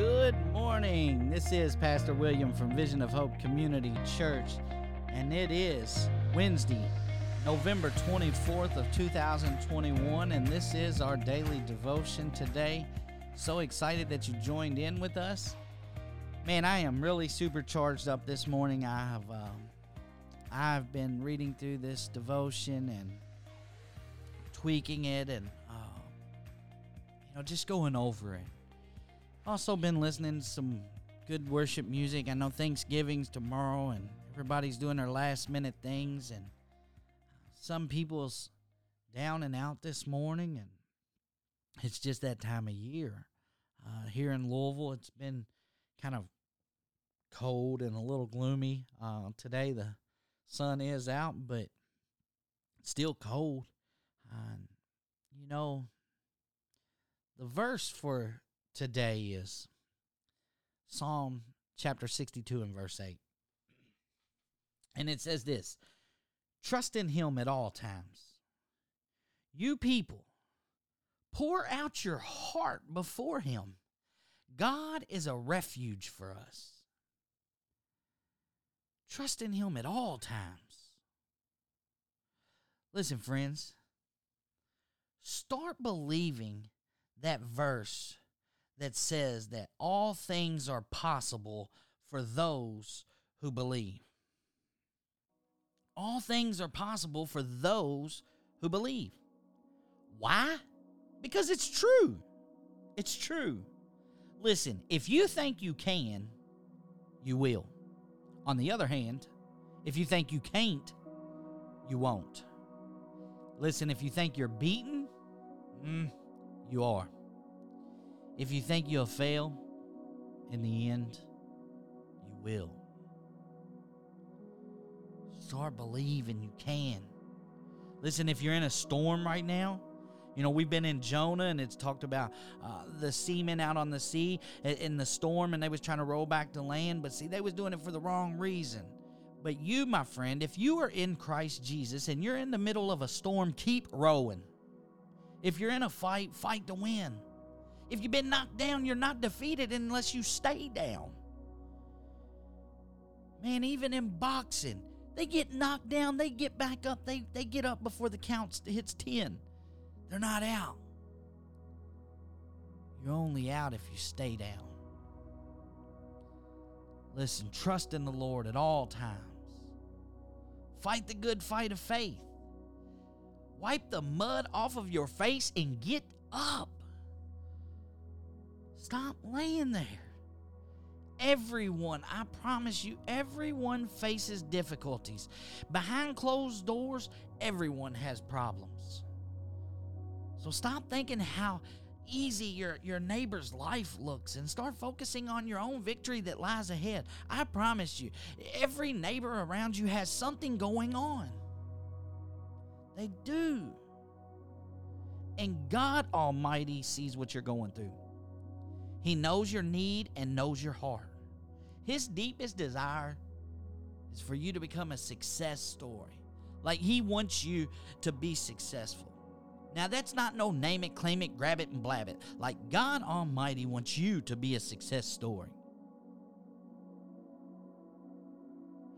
Good morning. This is Pastor William from Vision of Hope Community Church, and it is Wednesday, November 24th of 2021, and this is our daily devotion today. So excited that you joined in with us. Man, I am really supercharged up this morning. I have um, I've been reading through this devotion and tweaking it and um, you know just going over it also been listening to some good worship music. I know Thanksgiving's tomorrow and everybody's doing their last minute things and some people's down and out this morning and it's just that time of year. Uh, here in Louisville, it's been kind of cold and a little gloomy. Uh, today the sun is out, but still cold. And you know, the verse for today is Psalm chapter 62 and verse 8. And it says this Trust in him at all times. You people, pour out your heart before him. God is a refuge for us. Trust in him at all times. Listen, friends, start believing that verse that says that all things are possible for those who believe. All things are possible for those who believe. Why? Because it's true. It's true. Listen, if you think you can, you will. On the other hand, if you think you can't, you won't. Listen, if you think you're beaten, mm, you are. If you think you'll fail, in the end, you will. Start believing you can. Listen, if you're in a storm right now, you know, we've been in Jonah and it's talked about uh, the seamen out on the sea in the storm and they was trying to roll back to land, but see, they was doing it for the wrong reason. But you, my friend, if you are in Christ Jesus and you're in the middle of a storm, keep rowing. If you're in a fight, fight to win. If you've been knocked down, you're not defeated unless you stay down. Man, even in boxing, they get knocked down, they get back up, they, they get up before the count hits 10. They're not out. You're only out if you stay down. Listen, trust in the Lord at all times. Fight the good fight of faith. Wipe the mud off of your face and get up. Stop laying there. Everyone, I promise you, everyone faces difficulties. Behind closed doors, everyone has problems. So stop thinking how easy your, your neighbor's life looks and start focusing on your own victory that lies ahead. I promise you, every neighbor around you has something going on. They do. And God Almighty sees what you're going through. He knows your need and knows your heart. His deepest desire is for you to become a success story. Like he wants you to be successful. Now, that's not no name it, claim it, grab it, and blab it. Like God Almighty wants you to be a success story.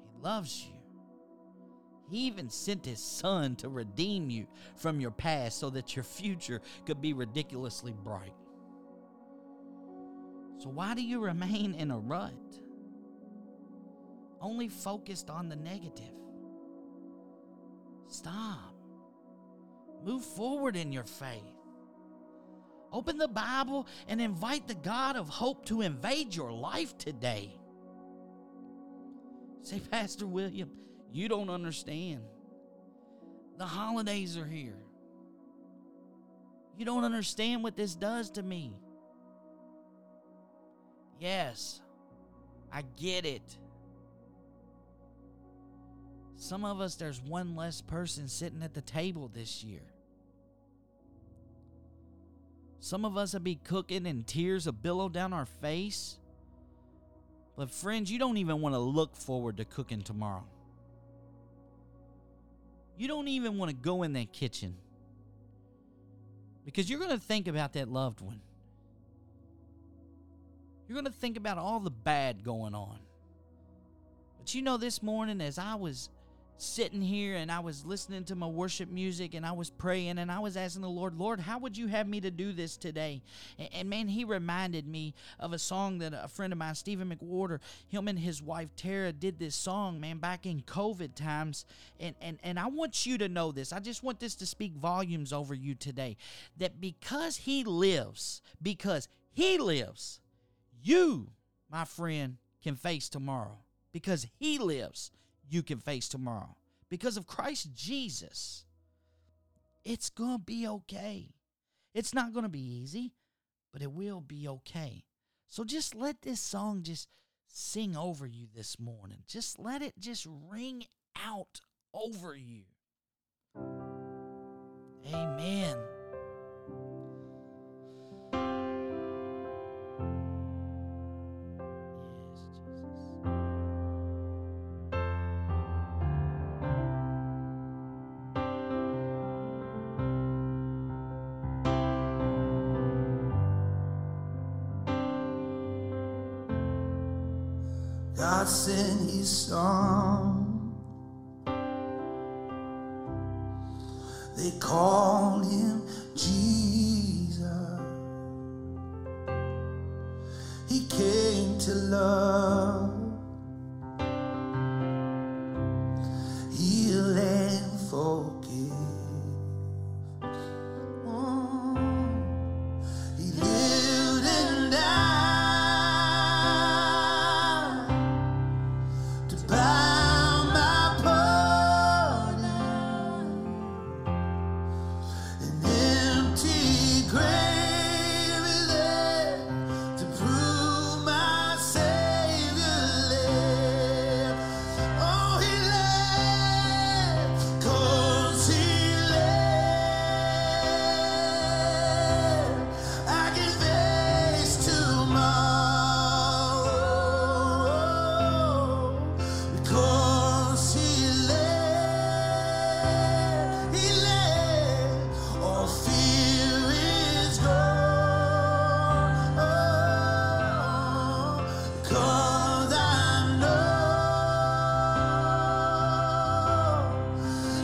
He loves you. He even sent his son to redeem you from your past so that your future could be ridiculously bright. So, why do you remain in a rut? Only focused on the negative. Stop. Move forward in your faith. Open the Bible and invite the God of hope to invade your life today. Say, Pastor William, you don't understand. The holidays are here. You don't understand what this does to me. Yes, I get it. Some of us, there's one less person sitting at the table this year. Some of us will be cooking and tears will billow down our face. But, friends, you don't even want to look forward to cooking tomorrow. You don't even want to go in that kitchen because you're going to think about that loved one. You're going to think about all the bad going on. But you know, this morning as I was sitting here and I was listening to my worship music and I was praying and I was asking the Lord, Lord, how would you have me to do this today? And, man, he reminded me of a song that a friend of mine, Stephen McWhorter, him and his wife Tara did this song, man, back in COVID times. And, and, and I want you to know this. I just want this to speak volumes over you today. That because he lives, because he lives, you, my friend, can face tomorrow. Because he lives you can face tomorrow. Because of Christ Jesus, it's going to be okay. It's not going to be easy, but it will be okay. So just let this song just sing over you this morning. Just let it just ring out over you. Amen. God sent his son. They called him Jesus. He came to love.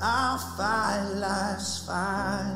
I'll fight life's fight.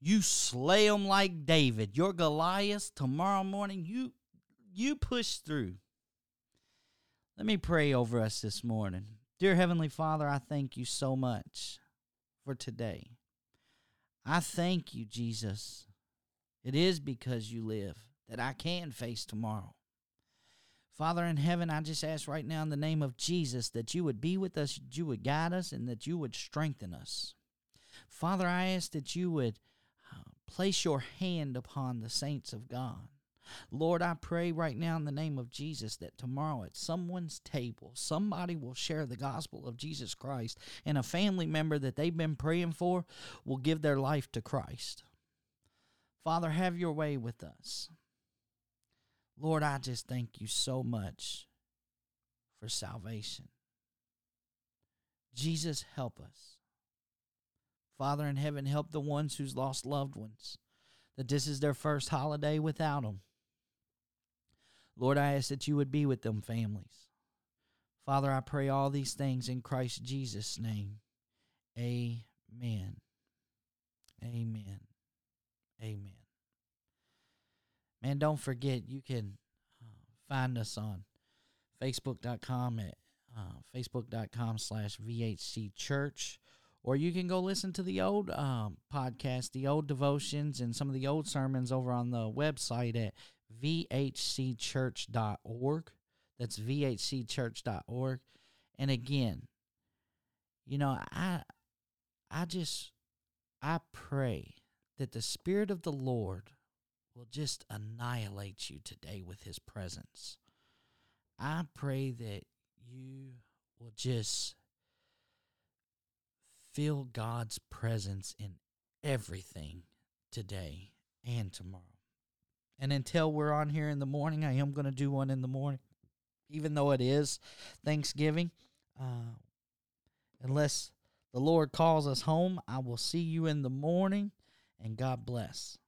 You slay them like David. Your Goliath tomorrow morning, you you push through. Let me pray over us this morning. Dear Heavenly Father, I thank you so much for today. I thank you, Jesus. It is because you live that I can face tomorrow. Father in heaven, I just ask right now in the name of Jesus that you would be with us, you would guide us, and that you would strengthen us. Father, I ask that you would place your hand upon the saints of God. Lord, I pray right now in the name of Jesus that tomorrow at someone's table, somebody will share the gospel of Jesus Christ, and a family member that they've been praying for will give their life to Christ. Father, have your way with us. Lord, I just thank you so much for salvation. Jesus, help us. Father in heaven, help the ones who's lost loved ones, that this is their first holiday without them. Lord, I ask that you would be with them families. Father, I pray all these things in Christ Jesus' name. Amen. Amen. Amen. Man, don't forget you can uh, find us on facebook.com at uh, facebook.com slash VHC Church. Or you can go listen to the old um, podcast, the old devotions, and some of the old sermons over on the website at vhcchurch.org. That's vhcchurch.org. And again, you know, I I just I pray that the spirit of the Lord will just annihilate you today with his presence. I pray that you will just feel God's presence in everything today and tomorrow. And until we're on here in the morning, I am going to do one in the morning, even though it is Thanksgiving. Uh, unless the Lord calls us home, I will see you in the morning, and God bless.